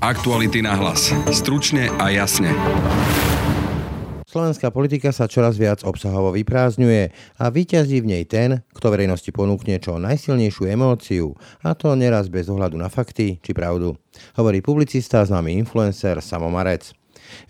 Aktuality na hlas. Stručne a jasne. Slovenská politika sa čoraz viac obsahovo vyprázdňuje a vyťazí v nej ten, kto verejnosti ponúkne čo najsilnejšiu emóciu, a to neraz bez ohľadu na fakty či pravdu. Hovorí publicista, známy influencer Samo Marec.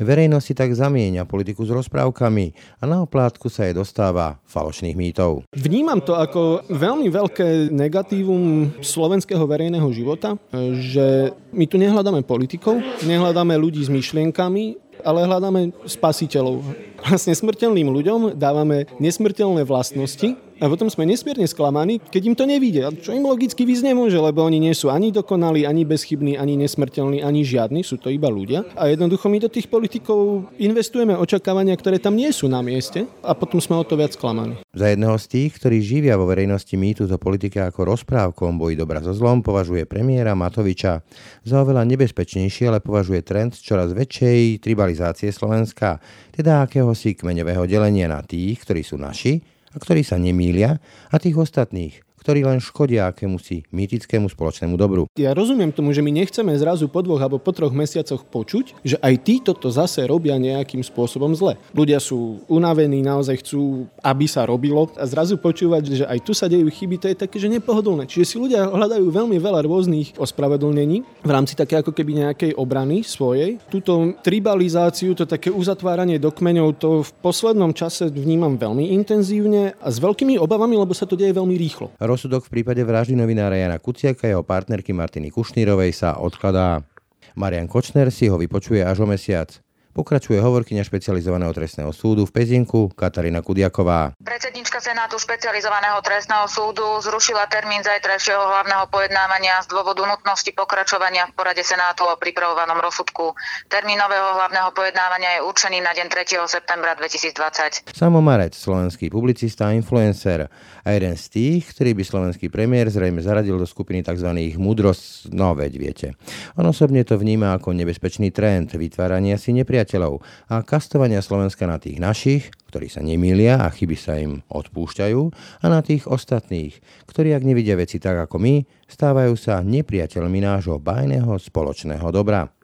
Verejnosť si tak zamieňa politiku s rozprávkami a na oplátku sa jej dostáva falošných mýtov. Vnímam to ako veľmi veľké negatívum slovenského verejného života, že my tu nehľadáme politikov, nehľadáme ľudí s myšlienkami, ale hľadáme spasiteľov. Vlastne smrteľným ľuďom dávame nesmrteľné vlastnosti, a potom sme nesmierne sklamaní, keď im to nevíde. Čo im logicky vyznie nemôže, lebo oni nie sú ani dokonalí, ani bezchybní, ani nesmrteľní, ani žiadni, sú to iba ľudia. A jednoducho my do tých politikov investujeme očakávania, ktoré tam nie sú na mieste a potom sme o to viac sklamaní. Za jedného z tých, ktorí živia vo verejnosti mýtu do politika ako rozprávkom boji dobra so zlom, považuje premiéra Matoviča za oveľa nebezpečnejšie, ale považuje trend čoraz väčšej tribalizácie Slovenska, teda akéhosi kmeňového delenia na tých, ktorí sú naši a ktorí sa nemýlia a tých ostatných, ktorí len škodia akémusi mýtickému spoločnému dobru. Ja rozumiem tomu, že my nechceme zrazu po dvoch alebo po troch mesiacoch počuť, že aj títo to zase robia nejakým spôsobom zle. Ľudia sú unavení, naozaj chcú, aby sa robilo a zrazu počúvať, že aj tu sa dejú chyby, to je také, že nepohodlné. Čiže si ľudia hľadajú veľmi veľa rôznych ospravedlnení v rámci také ako keby nejakej obrany svojej. Túto tribalizáciu, to také uzatváranie do kmeňov, to v poslednom čase vnímam veľmi intenzívne a s veľkými obavami, lebo sa to deje veľmi rýchlo. Rozsudok v prípade vraždy novinára Jana Kuciaka a jeho partnerky Martiny Kušnírovej sa odkladá. Marian Kočner si ho vypočuje až o mesiac. Pokračuje hovorkyňa špecializovaného trestného súdu v Pezinku Katarína Kudiaková. Predsednička Senátu špecializovaného trestného súdu zrušila termín zajtrajšieho hlavného pojednávania z dôvodu nutnosti pokračovania v porade Senátu o pripravovanom rozsudku. Termín nového hlavného pojednávania je určený na deň 3. septembra 2020. Samo Marec, slovenský publicista a influencer a jeden z tých, ktorý by slovenský premiér zrejme zaradil do skupiny tzv. mudrosť, no veď viete. On osobne to vníma ako nebezpečný trend vytvárania si nepriateľov a kastovania Slovenska na tých našich, ktorí sa nemýlia a chyby sa im odpúšťajú, a na tých ostatných, ktorí ak nevidia veci tak ako my, stávajú sa nepriateľmi nášho bajného spoločného dobra.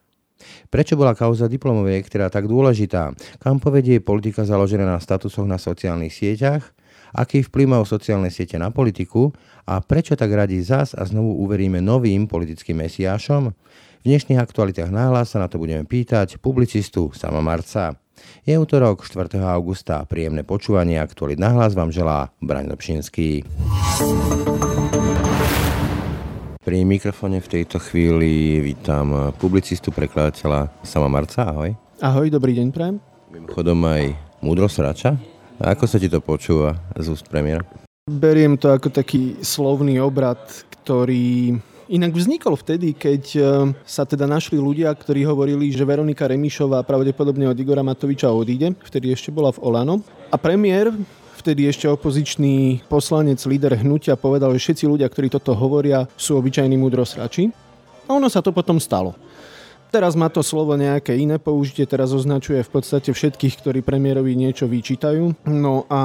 Prečo bola kauza diplomoviek teda tak dôležitá? Kam povedie politika založená na statusoch na sociálnych sieťach? Aký vplyv majú sociálne siete na politiku? A prečo tak radi zas a znovu uveríme novým politickým mesiášom? V dnešných aktualitách náhlas sa na to budeme pýtať publicistu Sama Marca. Je útorok 4. augusta. Príjemné počúvanie aktualit náhlas vám želá Braň Dobšinský. Pri mikrofóne v tejto chvíli vítam publicistu, prekladateľa Sama Marca. Ahoj. Ahoj, dobrý deň, prajem. Mimochodom aj múdro srača. A ako sa ti to počúva z úst premiéra? Beriem to ako taký slovný obrad, ktorý Inak vznikol vtedy, keď e, sa teda našli ľudia, ktorí hovorili, že Veronika Remišová pravdepodobne od Igora Matoviča odíde. Vtedy ešte bola v Olano. A premiér vtedy ešte opozičný poslanec, líder hnutia povedal, že všetci ľudia, ktorí toto hovoria, sú obyčajní múdrosrači. A ono sa to potom stalo. Teraz má to slovo nejaké iné použitie, teraz označuje v podstate všetkých, ktorí premiérovi niečo vyčítajú. No a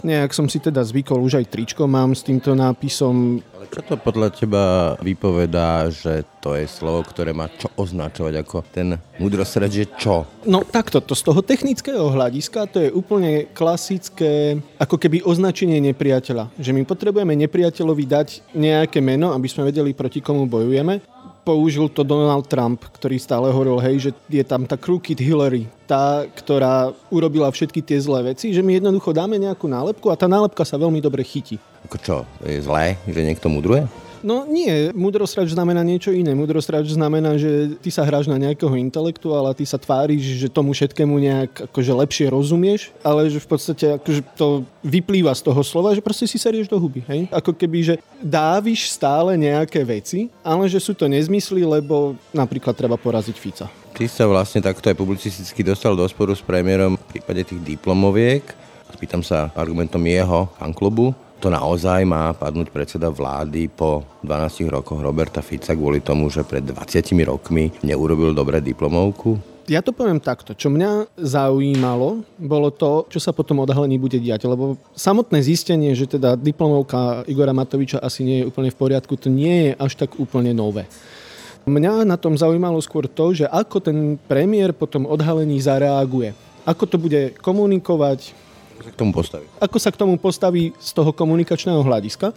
nejak som si teda zvykol, už aj tričko mám s týmto nápisom. Ale čo to podľa teba vypovedá, že to je slovo, ktoré má čo označovať ako ten múdrosred, že čo? No takto, to z toho technického hľadiska to je úplne klasické ako keby označenie nepriateľa. Že my potrebujeme nepriateľovi dať nejaké meno, aby sme vedeli, proti komu bojujeme použil to Donald Trump, ktorý stále hovoril, hej, že je tam tá crooked Hillary, tá, ktorá urobila všetky tie zlé veci, že my jednoducho dáme nejakú nálepku a tá nálepka sa veľmi dobre chytí. Ako čo, je zlé, že niekto mudruje? No nie, múdrosrač znamená niečo iné. Múdrosrač znamená, že ty sa hráš na nejakého intelektuála, ty sa tváriš, že tomu všetkému nejak akože lepšie rozumieš, ale že v podstate akože to vyplýva z toho slova, že proste si serieš do huby. Hej? Ako keby, že dáviš stále nejaké veci, ale že sú to nezmysly, lebo napríklad treba poraziť Fica. Ty sa vlastne takto aj publicisticky dostal do sporu s premiérom v prípade tých diplomoviek. Spýtam sa argumentom jeho fanklubu to naozaj má padnúť predseda vlády po 12 rokoch Roberta Fica kvôli tomu, že pred 20 rokmi neurobil dobre diplomovku? Ja to poviem takto. Čo mňa zaujímalo, bolo to, čo sa potom odhalení bude diať. Lebo samotné zistenie, že teda diplomovka Igora Matoviča asi nie je úplne v poriadku, to nie je až tak úplne nové. Mňa na tom zaujímalo skôr to, že ako ten premiér potom odhalení zareaguje. Ako to bude komunikovať, ako sa k tomu postaví? Ako sa k tomu postaví z toho komunikačného hľadiska.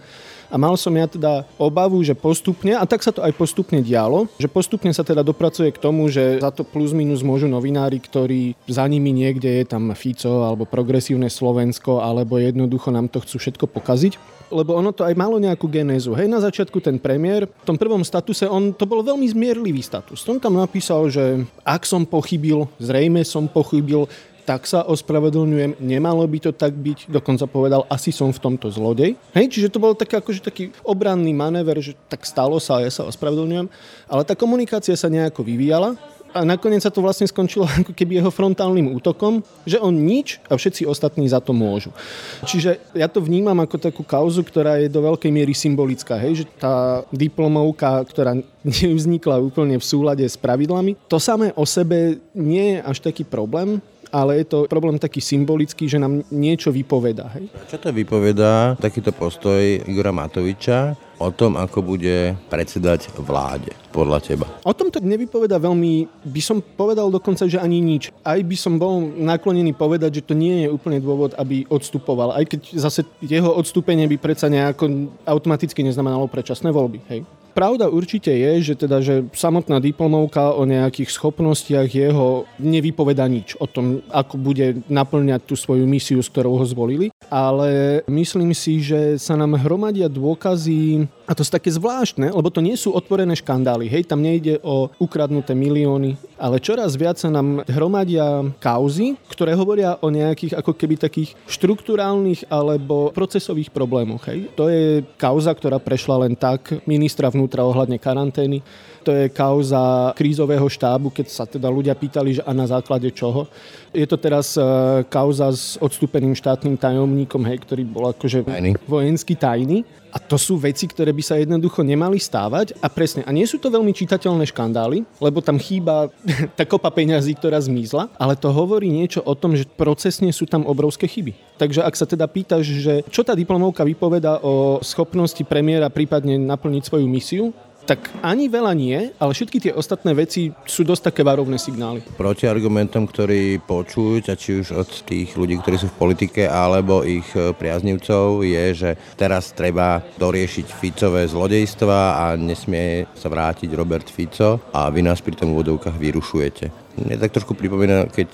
A mal som ja teda obavu, že postupne, a tak sa to aj postupne dialo, že postupne sa teda dopracuje k tomu, že za to plus minus môžu novinári, ktorí za nimi niekde je tam Fico alebo progresívne Slovensko, alebo jednoducho nám to chcú všetko pokaziť lebo ono to aj malo nejakú genézu. Hej, na začiatku ten premiér, v tom prvom statuse, on to bol veľmi zmierlivý status. On tam napísal, že ak som pochybil, zrejme som pochybil, tak sa ospravedlňujem, nemalo by to tak byť, dokonca povedal, asi som v tomto zlodej. Hej, čiže to bol taký, akože taký obranný manéver, že tak stalo sa a ja sa ospravedlňujem, ale tá komunikácia sa nejako vyvíjala a nakoniec sa to vlastne skončilo ako keby jeho frontálnym útokom, že on nič a všetci ostatní za to môžu. Čiže ja to vnímam ako takú kauzu, ktorá je do veľkej miery symbolická, hej? že tá diplomovka, ktorá nevznikla úplne v súlade s pravidlami, to samé o sebe nie je až taký problém, ale je to problém taký symbolický, že nám niečo vypoveda. Hej? Čo to vypoveda takýto postoj Igora Matoviča o tom, ako bude predsedať vláde, podľa teba? O tom to nevypoveda veľmi, by som povedal dokonca, že ani nič. Aj by som bol naklonený povedať, že to nie je úplne dôvod, aby odstupoval. Aj keď zase jeho odstúpenie by predsa nejako automaticky neznamenalo predčasné voľby. Hej? Pravda určite je, že teda, že samotná diplomovka o nejakých schopnostiach jeho nevypoveda nič o tom, ako bude naplňať tú svoju misiu, s ktorou ho zvolili, ale myslím si, že sa nám hromadia dôkazy a to sú také zvláštne, lebo to nie sú otvorené škandály. Hej, tam nejde o ukradnuté milióny, ale čoraz viac sa nám hromadia kauzy, ktoré hovoria o nejakých ako keby takých štruktúrálnych alebo procesových problémoch. Hej. To je kauza, ktorá prešla len tak ministra vnútra ohľadne karantény to je kauza krízového štábu, keď sa teda ľudia pýtali, že a na základe čoho. Je to teraz e, kauza s odstúpeným štátnym tajomníkom, hej, ktorý bol akože tajný. vojenský tajný. A to sú veci, ktoré by sa jednoducho nemali stávať. A presne, a nie sú to veľmi čitateľné škandály, lebo tam chýba tá kopa peňazí, ktorá zmizla, ale to hovorí niečo o tom, že procesne sú tam obrovské chyby. Takže ak sa teda pýtaš, že čo tá diplomovka vypoveda o schopnosti premiéra prípadne naplniť svoju misiu, tak ani veľa nie, ale všetky tie ostatné veci sú dosť také varovné signály. Proti argumentom, ktorí počujú, a či už od tých ľudí, ktorí sú v politike, alebo ich e, priaznivcov, je, že teraz treba doriešiť Ficové zlodejstva a nesmie sa vrátiť Robert Fico a vy nás pri tom úvodovkách vyrušujete. Mne tak trošku pripomína, keď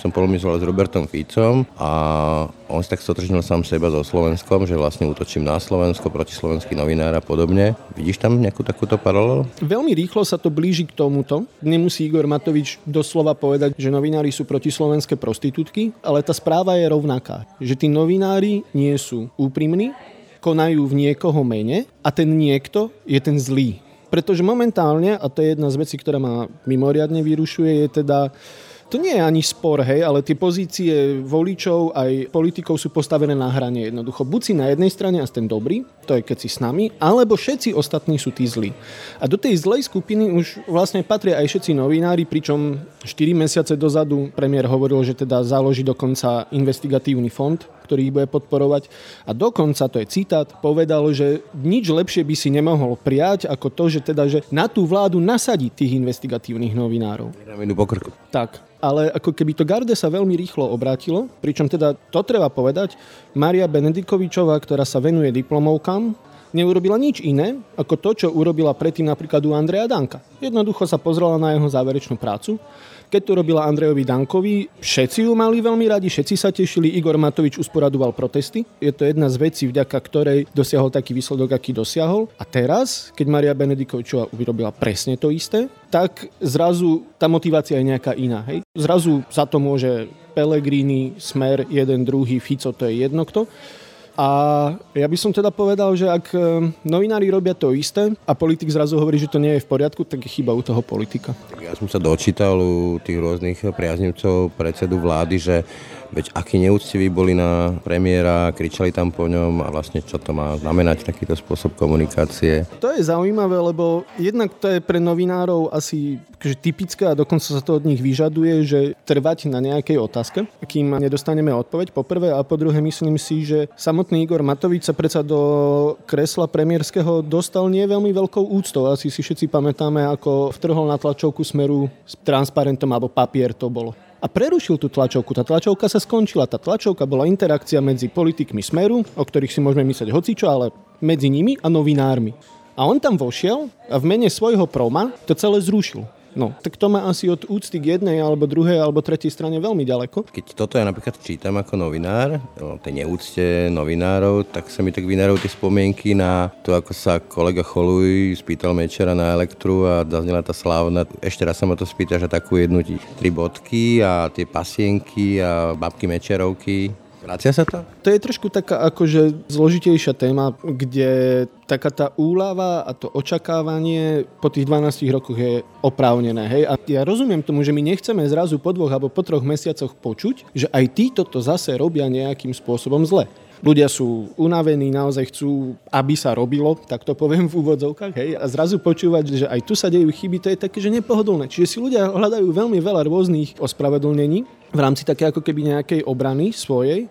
som polemizoval s Robertom Ficom a on si tak stotožnil sám seba so Slovenskom, že vlastne útočím na Slovensko, proti slovenský novinár a podobne. Vidíš tam nejakú takúto paralelu? Veľmi rýchlo sa to blíži k tomuto. Nemusí Igor Matovič doslova povedať, že novinári sú proti slovenské prostitútky, ale tá správa je rovnaká. Že tí novinári nie sú úprimní, konajú v niekoho mene a ten niekto je ten zlý. Pretože momentálne, a to je jedna z vecí, ktorá ma mimoriadne vyrušuje, je teda to nie je ani spor, hej, ale tie pozície voličov aj politikov sú postavené na hrane jednoducho. Buď si na jednej strane a ten dobrý, to je keď si s nami, alebo všetci ostatní sú tí zlí. A do tej zlej skupiny už vlastne patria aj všetci novinári, pričom 4 mesiace dozadu premiér hovoril, že teda založí dokonca investigatívny fond, ktorý ich bude podporovať. A dokonca, to je citát, povedal, že nič lepšie by si nemohol prijať ako to, že teda, že na tú vládu nasadí tých investigatívnych novinárov. Tak, ale ako keby to Garde sa veľmi rýchlo obrátilo, pričom teda to treba povedať, Maria Benedikovičová, ktorá sa venuje diplomovkám, neurobila nič iné, ako to, čo urobila predtým napríklad u Andreja Danka. Jednoducho sa pozrela na jeho záverečnú prácu keď to robila Andrejovi Dankovi, všetci ju mali veľmi radi, všetci sa tešili, Igor Matovič usporadoval protesty. Je to jedna z vecí, vďaka ktorej dosiahol taký výsledok, aký dosiahol. A teraz, keď Maria Benedikovičová urobila presne to isté, tak zrazu tá motivácia je nejaká iná. Hej? Zrazu za to môže Pellegrini, Smer, jeden, druhý, Fico, to je jedno kto. A ja by som teda povedal, že ak e, novinári robia to isté a politik zrazu hovorí, že to nie je v poriadku, tak je chyba u toho politika. Ja som sa dočítal u tých rôznych priaznivcov predsedu vlády, že Veď akí neúctiví boli na premiéra, kričali tam po ňom a vlastne čo to má znamenať takýto spôsob komunikácie. To je zaujímavé, lebo jednak to je pre novinárov asi akože typické a dokonca sa to od nich vyžaduje, že trvať na nejakej otázke, kým nedostaneme odpoveď po prvé a po druhé myslím si, že samotný Igor Matovič sa predsa do kresla premiérskeho dostal nie veľmi veľkou úctou. Asi si všetci pamätáme, ako vtrhol na tlačovku smeru s transparentom alebo papier to bolo a prerušil tú tlačovku. Tá tlačovka sa skončila. Tá tlačovka bola interakcia medzi politikmi Smeru, o ktorých si môžeme myslieť hocičo, ale medzi nimi a novinármi. A on tam vošiel a v mene svojho proma to celé zrušil. No, tak to má asi od úcty k jednej alebo druhej alebo tretej strane veľmi ďaleko. Keď toto ja napríklad čítam ako novinár, o tej neúcte novinárov, tak sa mi tak vynárajú tie spomienky na to, ako sa kolega Choluj spýtal Mečera na elektru a zaznela tá slávna, ešte raz sa ma to spýta, že takú jednu tri bodky a tie pasienky a babky Mečerovky. Vracia sa to? To je trošku taká akože zložitejšia téma, kde taká tá úlava a to očakávanie po tých 12 rokoch je oprávnené. Hej? A ja rozumiem tomu, že my nechceme zrazu po dvoch alebo po troch mesiacoch počuť, že aj títo to zase robia nejakým spôsobom zle. Ľudia sú unavení, naozaj chcú, aby sa robilo, tak to poviem v úvodzovkách, hej, a zrazu počúvať, že aj tu sa dejú chyby, to je také, že nepohodlné. Čiže si ľudia hľadajú veľmi veľa rôznych ospravedlnení v rámci také ako keby nejakej obrany svojej.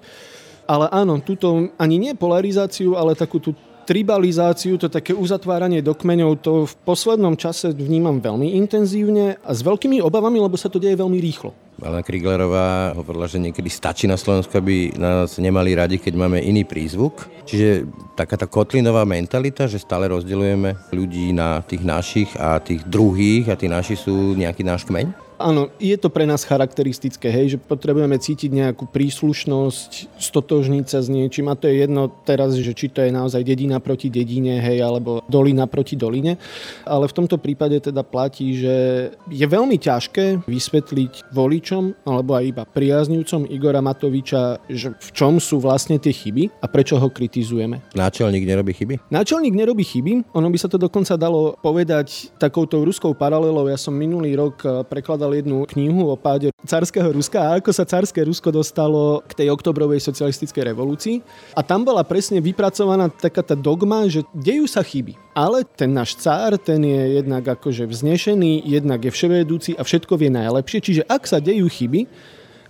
Ale áno, túto ani nie polarizáciu, ale takú tú tribalizáciu, to také uzatváranie do kmeňov, to v poslednom čase vnímam veľmi intenzívne a s veľkými obavami, lebo sa to deje veľmi rýchlo. Alena Kriglerová hovorila, že niekedy stačí na Slovensku, aby nás nemali radi, keď máme iný prízvuk. Čiže taká tá kotlinová mentalita, že stále rozdeľujeme ľudí na tých našich a tých druhých a tí naši sú nejaký náš kmeň? Áno, je to pre nás charakteristické, hej, že potrebujeme cítiť nejakú príslušnosť, stotožniť sa s niečím a to je jedno teraz, že či to je naozaj dedina proti dedine, hej, alebo dolina proti doline. Ale v tomto prípade teda platí, že je veľmi ťažké vysvetliť voličom alebo aj iba priaznivcom Igora Matoviča, že v čom sú vlastne tie chyby a prečo ho kritizujeme. Náčelník nerobí chyby? Náčelník nerobí chyby, ono by sa to dokonca dalo povedať takouto ruskou paralelou. Ja som minulý rok prekladal napísal jednu knihu o páde carského Ruska a ako sa carské Rusko dostalo k tej oktobrovej socialistickej revolúcii. A tam bola presne vypracovaná taká tá dogma, že dejú sa chyby. Ale ten náš cár, ten je jednak akože vznešený, jednak je vševedúci a všetko vie najlepšie. Čiže ak sa dejú chyby,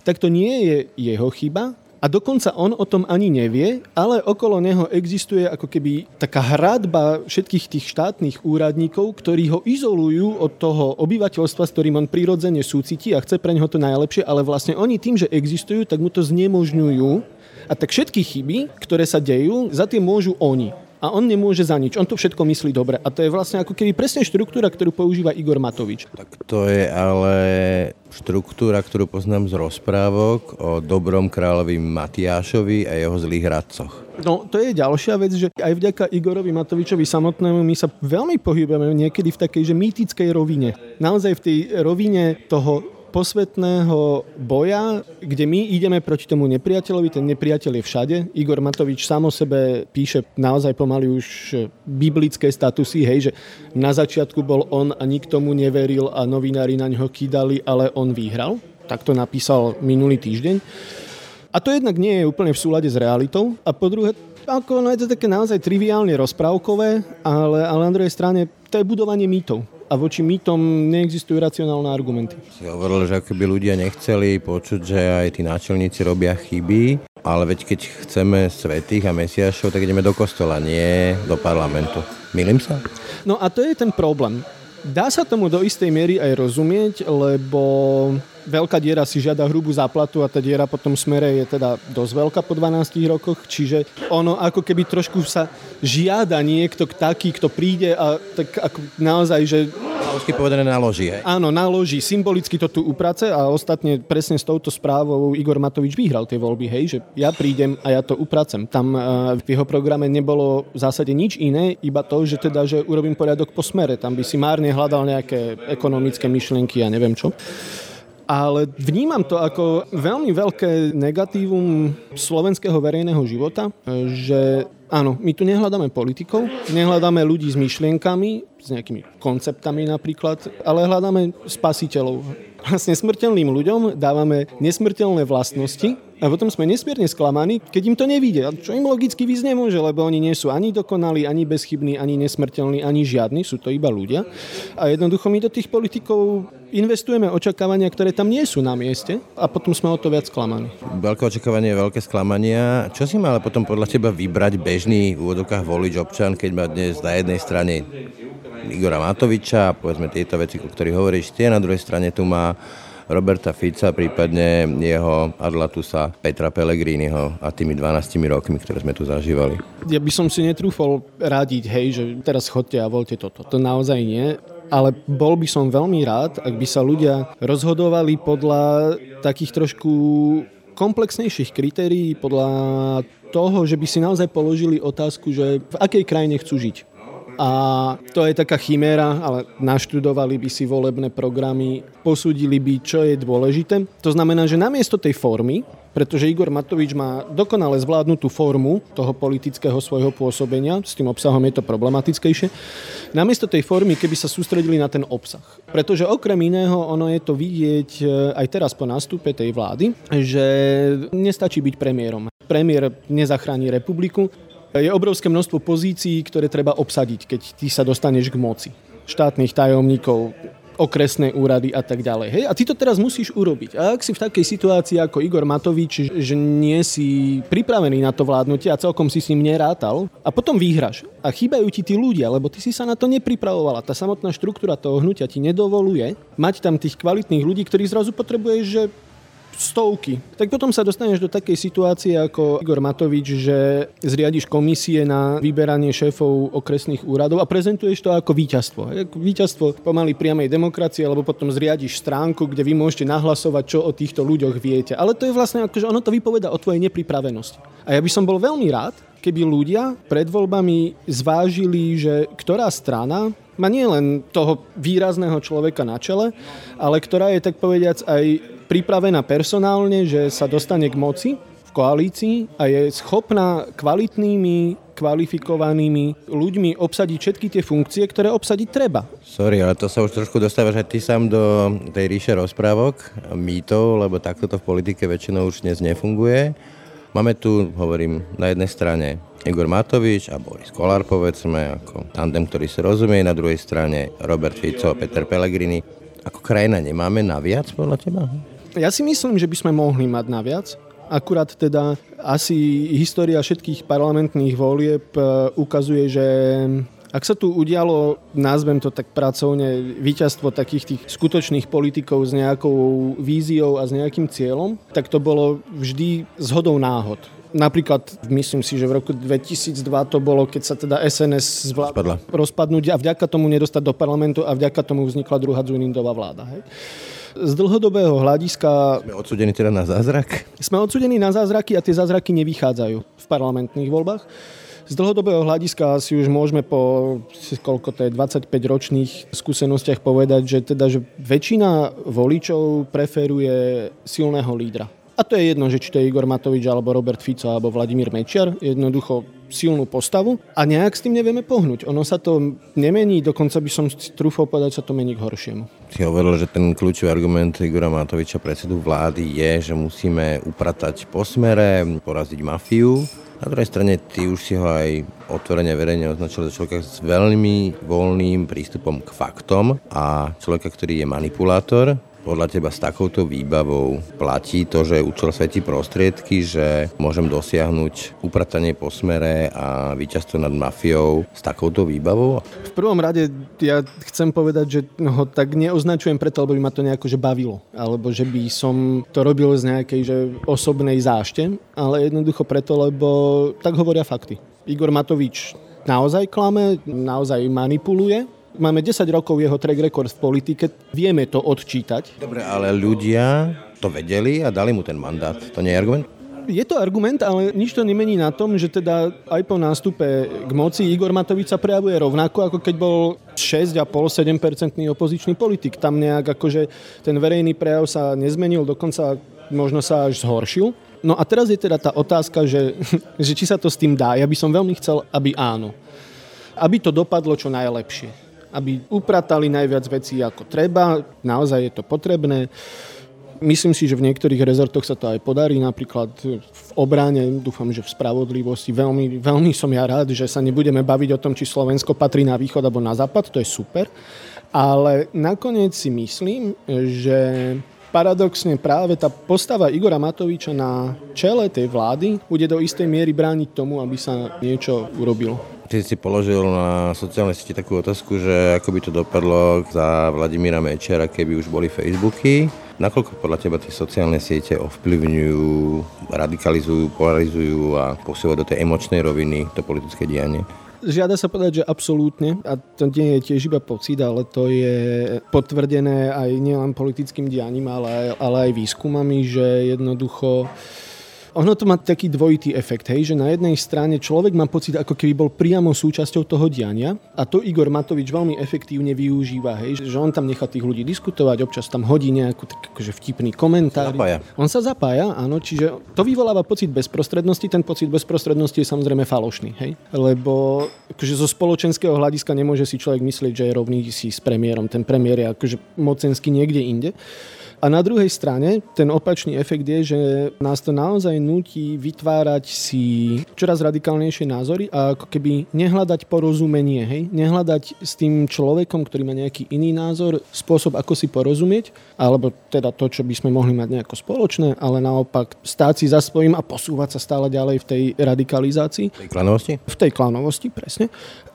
tak to nie je jeho chyba, a dokonca on o tom ani nevie, ale okolo neho existuje ako keby taká hradba všetkých tých štátnych úradníkov, ktorí ho izolujú od toho obyvateľstva, s ktorým on prirodzene súcití a chce pre neho to najlepšie, ale vlastne oni tým, že existujú, tak mu to znemožňujú. A tak všetky chyby, ktoré sa dejú, za tie môžu oni a on nemôže za nič. On to všetko myslí dobre. A to je vlastne ako keby presne štruktúra, ktorú používa Igor Matovič. Tak to je ale štruktúra, ktorú poznám z rozprávok o dobrom kráľovi Matiášovi a jeho zlých radcoch. No, to je ďalšia vec, že aj vďaka Igorovi Matovičovi samotnému my sa veľmi pohybujeme niekedy v takej že mýtickej rovine. Naozaj v tej rovine toho posvetného boja, kde my ideme proti tomu nepriateľovi, ten nepriateľ je všade. Igor Matovič sám sebe píše naozaj pomaly už biblické statusy, hej, že na začiatku bol on a nikto mu neveril a novinári na ňo kýdali, ale on vyhral. Tak to napísal minulý týždeň. A to jednak nie je úplne v súlade s realitou. A po druhé, ako, no je to také naozaj triviálne rozprávkové, ale, ale na druhej strane to je budovanie mýtov a voči mýtom neexistujú racionálne argumenty. Si hovoril, že by ľudia nechceli počuť, že aj tí náčelníci robia chyby, ale veď keď chceme svetých a mesiašov, tak ideme do kostola, nie do parlamentu. Milím sa? No a to je ten problém. Dá sa tomu do istej miery aj rozumieť, lebo veľká diera si žiada hrubú záplatu a tá diera potom smere je teda dosť veľká po 12 rokoch, čiže ono ako keby trošku sa žiada niekto taký, kto príde a tak ako naozaj, že Ľudsky povedané naloží, hej? Áno, naloží. Symbolicky to tu uprace a ostatne presne s touto správou Igor Matovič vyhral tie voľby, hej, že ja prídem a ja to upracem. Tam uh, v jeho programe nebolo v zásade nič iné, iba to, že teda, že urobím poriadok po smere. Tam by si márne hľadal nejaké ekonomické myšlienky a ja neviem čo ale vnímam to ako veľmi veľké negatívum slovenského verejného života, že áno, my tu nehľadáme politikov, nehľadáme ľudí s myšlienkami, s nejakými konceptami napríklad, ale hľadáme spasiteľov. Vlastne smrteľným ľuďom dávame nesmrteľné vlastnosti a potom sme nesmierne sklamaní, keď im to nevíde. Čo im logicky víc nemôže, lebo oni nie sú ani dokonalí, ani bezchybní, ani nesmrteľní, ani žiadni, sú to iba ľudia. A jednoducho my do tých politikov investujeme očakávania, ktoré tam nie sú na mieste a potom sme o to viac sklamaní. Veľké očakávanie, veľké sklamania. Čo si má ale potom podľa teba vybrať bežný v úvodokách volič občan, keď má dnes na jednej strane Igora Matoviča, povedzme tieto veci, o ktorých hovoríš, tie na druhej strane tu má Roberta Fica, prípadne jeho Adlatusa Petra Pellegriniho a tými 12 rokmi, ktoré sme tu zažívali. Ja by som si netrúfol radiť, hej, že teraz chodte a voľte toto. To naozaj nie ale bol by som veľmi rád, ak by sa ľudia rozhodovali podľa takých trošku komplexnejších kritérií, podľa toho, že by si naozaj položili otázku, že v akej krajine chcú žiť. A to je taká chiméra, ale naštudovali by si volebné programy, posúdili by, čo je dôležité. To znamená, že namiesto tej formy, pretože Igor Matovič má dokonale zvládnutú formu toho politického svojho pôsobenia, s tým obsahom je to problematickejšie, namiesto tej formy, keby sa sústredili na ten obsah. Pretože okrem iného, ono je to vidieť e, aj teraz po nástupe tej vlády, že nestačí byť premiérom. Premiér nezachráni republiku, je obrovské množstvo pozícií, ktoré treba obsadiť, keď ty sa dostaneš k moci. Štátnych tajomníkov, okresné úrady a tak ďalej. Hej? A ty to teraz musíš urobiť. A ak si v takej situácii ako Igor Matovič, že nie si pripravený na to vládnutie a celkom si s ním nerátal a potom vyhraš a chýbajú ti tí ľudia, lebo ty si sa na to nepripravovala. Tá samotná štruktúra toho hnutia ti nedovoluje mať tam tých kvalitných ľudí, ktorí zrazu potrebuješ, že stovky. Tak potom sa dostaneš do takej situácie ako Igor Matovič, že zriadiš komisie na vyberanie šéfov okresných úradov a prezentuješ to ako víťazstvo. Víťazstvo pomaly priamej demokracie, alebo potom zriadiš stránku, kde vy môžete nahlasovať, čo o týchto ľuďoch viete. Ale to je vlastne ako, že ono to vypoveda o tvojej nepripravenosti. A ja by som bol veľmi rád, keby ľudia pred voľbami zvážili, že ktorá strana má nie len toho výrazného človeka na čele, ale ktorá je tak povediac aj pripravená personálne, že sa dostane k moci v koalícii a je schopná kvalitnými, kvalifikovanými ľuďmi obsadiť všetky tie funkcie, ktoré obsadiť treba. Sorry, ale to sa už trošku dostávaš aj ty sám do tej ríše rozprávok, mýtov, lebo takto to v politike väčšinou už dnes nefunguje. Máme tu, hovorím, na jednej strane Igor Matovič a Boris Kolár, povedzme, ako tandem, ktorý sa rozumie, na druhej strane Robert Fico a Peter Pellegrini. Ako krajina nemáme naviac podľa teba? Ja si myslím, že by sme mohli mať naviac. Akurát teda asi história všetkých parlamentných volieb e, ukazuje, že ak sa tu udialo, nazvem to tak pracovne, víťazstvo takých tých skutočných politikov s nejakou víziou a s nejakým cieľom, tak to bolo vždy zhodou náhod. Napríklad, myslím si, že v roku 2002 to bolo, keď sa teda SNS zvládla rozpadnúť a vďaka tomu nedostať do parlamentu a vďaka tomu vznikla druhá Zunindová vláda. Hej. Z dlhodobého hľadiska... Sme odsudení teda na zázrak? Sme odsudení na zázraky a tie zázraky nevychádzajú v parlamentných voľbách. Z dlhodobého hľadiska si už môžeme po koľko to je, 25 ročných skúsenostiach povedať, že teda že väčšina voličov preferuje silného lídra a to je jedno, že či to je Igor Matovič, alebo Robert Fico, alebo Vladimír Mečiar. Jednoducho silnú postavu a nejak s tým nevieme pohnúť. Ono sa to nemení, dokonca by som trúfol povedať, sa to mení k horšiemu. Si hovoril, že ten kľúčový argument Igora Matoviča, predsedu vlády, je, že musíme upratať po smere, poraziť mafiu. Na druhej strane ty už si ho aj otvorene verejne označil za človeka s veľmi voľným prístupom k faktom a človeka, ktorý je manipulátor podľa teba s takouto výbavou platí to, že účel svetí prostriedky, že môžem dosiahnuť upratanie po smere a víťazstvo nad mafiou s takouto výbavou? V prvom rade ja chcem povedať, že ho tak neoznačujem preto, lebo by ma to nejako že bavilo, alebo že by som to robil z nejakej že osobnej zášte, ale jednoducho preto, lebo tak hovoria fakty. Igor Matovič naozaj klame, naozaj manipuluje, Máme 10 rokov jeho track record v politike, vieme to odčítať. Dobre, ale ľudia to vedeli a dali mu ten mandát. To nie je argument? Je to argument, ale nič to nemení na tom, že teda aj po nástupe k moci Igor Matovič sa prejavuje rovnako, ako keď bol 6,5-7% opozičný politik. Tam nejak akože ten verejný prejav sa nezmenil, dokonca možno sa až zhoršil. No a teraz je teda tá otázka, že, že či sa to s tým dá. Ja by som veľmi chcel, aby áno. Aby to dopadlo čo najlepšie aby upratali najviac vecí ako treba, naozaj je to potrebné. Myslím si, že v niektorých rezortoch sa to aj podarí, napríklad v obráne, dúfam, že v spravodlivosti. Veľmi, veľmi som ja rád, že sa nebudeme baviť o tom, či Slovensko patrí na východ alebo na západ, to je super. Ale nakoniec si myslím, že paradoxne práve tá postava Igora Matoviča na čele tej vlády bude do istej miery brániť tomu, aby sa niečo urobilo. Ty si položil na sociálnej siete takú otázku, že ako by to dopadlo za Vladimíra Mečera, keby už boli Facebooky. Nakoľko podľa teba tie sociálne siete ovplyvňujú, radikalizujú, polarizujú a posúvajú do tej emočnej roviny to politické dianie? Žiada sa povedať, že absolútne, a to nie je tiež iba pocit, ale to je potvrdené aj nielen politickým dianím, ale, ale aj výskumami, že jednoducho ono to má taký dvojitý efekt, hej, že na jednej strane človek má pocit, ako keby bol priamo súčasťou toho diania a to Igor Matovič veľmi efektívne využíva, hej, že on tam nechá tých ľudí diskutovať, občas tam hodí nejakú tak akože vtipný komentár. Zapája. On sa zapája, áno, čiže to vyvoláva pocit bezprostrednosti, ten pocit bezprostrednosti je samozrejme falošný, hej, lebo akože zo spoločenského hľadiska nemôže si človek myslieť, že je rovný si s premiérom, ten premiér je akože mocenský niekde inde. A na druhej strane ten opačný efekt je, že nás to naozaj nutí vytvárať si čoraz radikálnejšie názory a ako keby nehľadať porozumenie, hej? nehľadať s tým človekom, ktorý má nejaký iný názor, spôsob, ako si porozumieť, alebo teda to, čo by sme mohli mať nejako spoločné, ale naopak stáť si za svojím a posúvať sa stále ďalej v tej radikalizácii. V tej klanovosti? V tej klanovosti, presne.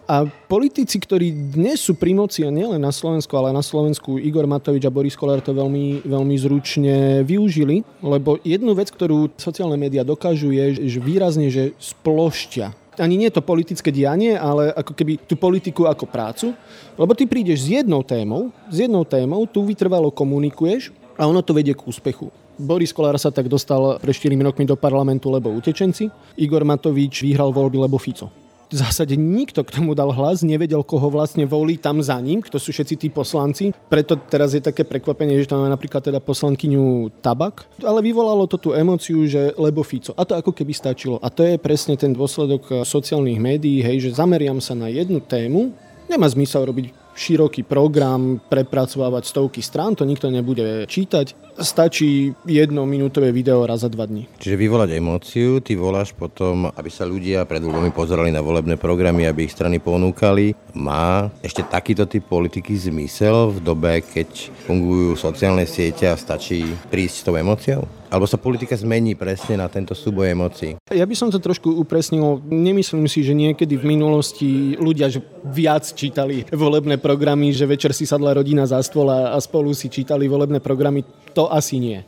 A politici, ktorí dnes sú pri moci a nielen na Slovensku, ale na Slovensku, Igor Matovič a Boris Kolár to veľmi, veľmi zručne využili, lebo jednu vec, ktorú sociálne médiá dokážu, je že výrazne, že splošťa ani nie to politické dianie, ale ako keby tú politiku ako prácu. Lebo ty prídeš s jednou témou, s jednou témou, tu vytrvalo komunikuješ a ono to vedie k úspechu. Boris Kolár sa tak dostal pre 4 rokmi do parlamentu, lebo utečenci. Igor Matovič vyhral voľby, lebo Fico v zásade nikto k tomu dal hlas, nevedel, koho vlastne volí tam za ním, kto sú všetci tí poslanci. Preto teraz je také prekvapenie, že tam máme napríklad teda poslankyňu Tabak, ale vyvolalo to tú emociu, že lebo Fico. A to ako keby stačilo. A to je presne ten dôsledok sociálnych médií, hej, že zameriam sa na jednu tému, nemá zmysel robiť široký program, prepracovávať stovky strán, to nikto nebude čítať. Stačí jedno minútové video raz za dva dní. Čiže vyvolať emóciu, ty voláš potom, aby sa ľudia pred voľbami pozerali na volebné programy, aby ich strany ponúkali. Má ešte takýto typ politiky zmysel v dobe, keď fungujú sociálne siete a stačí prísť s tou emóciou? Alebo sa politika zmení presne na tento súboj emócií? Ja by som to trošku upresnil. Nemyslím si, že niekedy v minulosti ľudia viac čítali volebné programy, že večer si sadla rodina za stôl a spolu si čítali volebné programy. To asi nie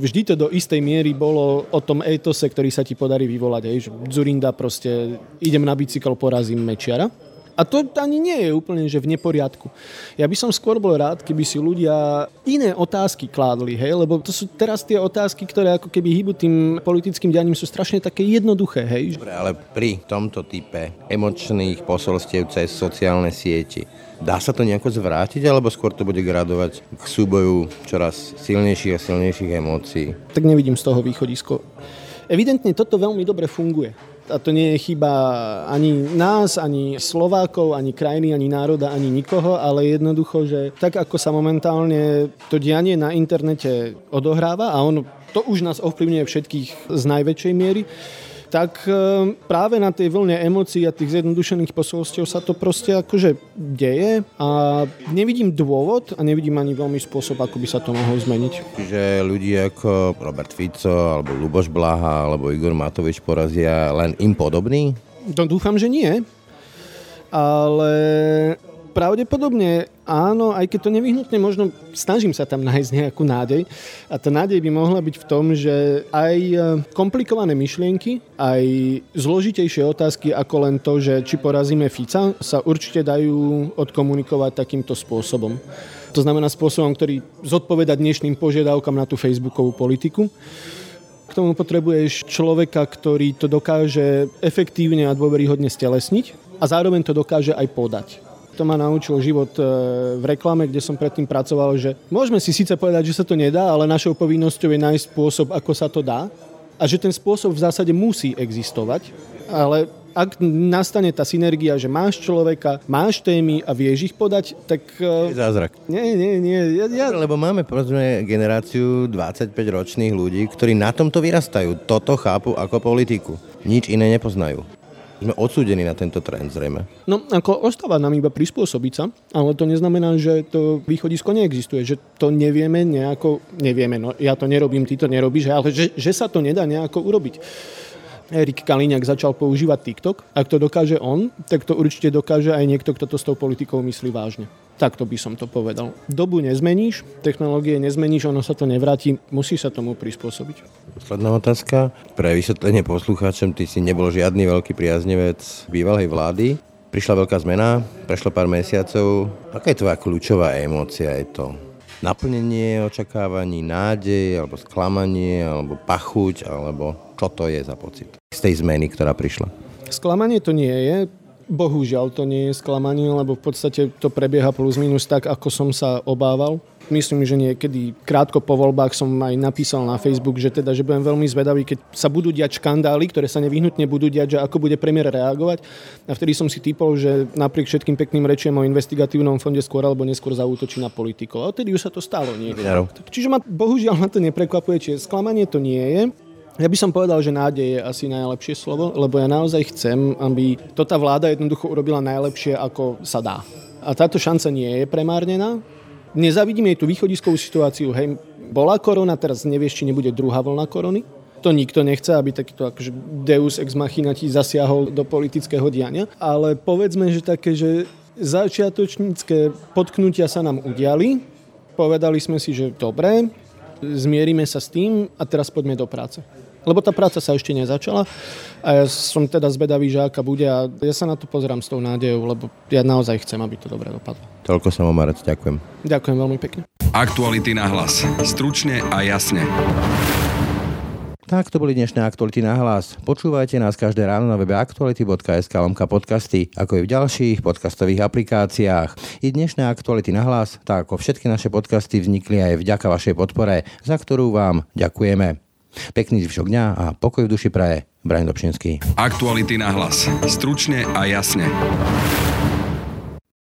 vždy to do istej miery bolo o tom etose, ktorý sa ti podarí vyvolať. Hej, Zurinda proste idem na bicykel, porazím Mečiara. A to ani nie je úplne, že v neporiadku. Ja by som skôr bol rád, keby si ľudia iné otázky kládli, hej, lebo to sú teraz tie otázky, ktoré ako keby hýbu tým politickým dianím, sú strašne také jednoduché, hej. Dobre, ale pri tomto type emočných posolstiev cez sociálne siete, dá sa to nejako zvrátiť, alebo skôr to bude gradovať k súboju čoraz silnejších a silnejších emócií? Tak nevidím z toho východisko. Evidentne toto veľmi dobre funguje a to nie je chyba ani nás, ani Slovákov, ani krajiny, ani národa, ani nikoho, ale jednoducho, že tak ako sa momentálne to dianie na internete odohráva a on to už nás ovplyvňuje všetkých z najväčšej miery, tak e, práve na tej vlne emócií a tých zjednodušených posolstiev sa to proste akože deje a nevidím dôvod a nevidím ani veľmi spôsob, ako by sa to mohlo zmeniť. Čiže ľudí ako Robert Fico, alebo Luboš Blaha, alebo Igor Matovič porazia len im podobný? No dúfam, že nie. Ale pravdepodobne áno, aj keď to nevyhnutne možno snažím sa tam nájsť nejakú nádej. A tá nádej by mohla byť v tom, že aj e, komplikované myšlienky, aj zložitejšie otázky ako len to, že či porazíme Fica, sa určite dajú odkomunikovať takýmto spôsobom. To znamená spôsobom, ktorý zodpoveda dnešným požiadavkám na tú facebookovú politiku. K tomu potrebuješ človeka, ktorý to dokáže efektívne a dôveryhodne stelesniť a zároveň to dokáže aj podať to ma naučil život e, v reklame, kde som predtým pracoval, že môžeme si síce povedať, že sa to nedá, ale našou povinnosťou je nájsť spôsob, ako sa to dá a že ten spôsob v zásade musí existovať, ale Ak nastane tá synergia, že máš človeka, máš témy a vieš ich podať, tak... Je zázrak. Nie, nie, nie. Ja, ja... Lebo máme povedzme generáciu 25-ročných ľudí, ktorí na tomto vyrastajú. Toto chápu ako politiku. Nič iné nepoznajú. Sme odsúdení na tento trend zrejme. No, ako ostáva nám iba prispôsobiť sa, ale to neznamená, že to východisko neexistuje, že to nevieme nejako, nevieme, no ja to nerobím, ty to nerobíš, ale že, že sa to nedá nejako urobiť. Erik Kaliňák začal používať TikTok. Ak to dokáže on, tak to určite dokáže aj niekto, kto to s tou politikou myslí vážne. Takto by som to povedal. Dobu nezmeníš, technológie nezmeníš, ono sa to nevráti, musí sa tomu prispôsobiť. Posledná otázka. Pre vysvetlenie poslucháčom, ty si nebol žiadny veľký priaznevec bývalej vlády. Prišla veľká zmena, prešlo pár mesiacov. Aká je tvoja kľúčová emócia? Je to naplnenie očakávaní, nádej, alebo sklamanie, alebo pachuť, alebo čo to je za pocit z tej zmeny, ktorá prišla? Sklamanie to nie je. Bohužiaľ to nie je sklamanie, lebo v podstate to prebieha plus minus tak, ako som sa obával. Myslím, že niekedy krátko po voľbách som aj napísal na Facebook, že teda, že budem veľmi zvedavý, keď sa budú diať škandály, ktoré sa nevyhnutne budú diať, že ako bude premiér reagovať. A vtedy som si typol, že napriek všetkým pekným rečiam o investigatívnom fonde skôr alebo neskôr zaútočí na politikov. A odtedy už sa to stalo. Nie. Čiže ma, bohužiaľ ma to neprekvapuje, čiže sklamanie to nie je. Ja by som povedal, že nádej je asi najlepšie slovo, lebo ja naozaj chcem, aby to tá vláda jednoducho urobila najlepšie, ako sa dá. A táto šanca nie je premárnená. Nezavidíme jej tú východiskovú situáciu. Hej, bola korona, teraz nevieš, či nebude druhá vlna korony. To nikto nechce, aby takýto akože deus ex machina ti zasiahol do politického diania. Ale povedzme, že také, že začiatočnícke potknutia sa nám udiali. Povedali sme si, že dobre, zmierime sa s tým a teraz poďme do práce. Lebo tá práca sa ešte nezačala a ja som teda zvedavý, že aká bude a ja sa na to pozerám s tou nádejou, lebo ja naozaj chcem, aby to dobre dopadlo. Toľko sa Marec, ďakujem. Ďakujem veľmi pekne. Aktuality na hlas. Stručne a jasne. Tak to boli dnešné aktuality na hlas. Počúvajte nás každé ráno na webe aktuality.sk lomka podcasty, ako i v ďalších podcastových aplikáciách. I dnešné aktuality na hlas, tak ako všetky naše podcasty vznikli aj vďaka vašej podpore, za ktorú vám ďakujeme. Pekný zvyšok dňa a pokoj v duši praje. Brian Dobšinský. Aktuality na hlas. Stručne a jasne.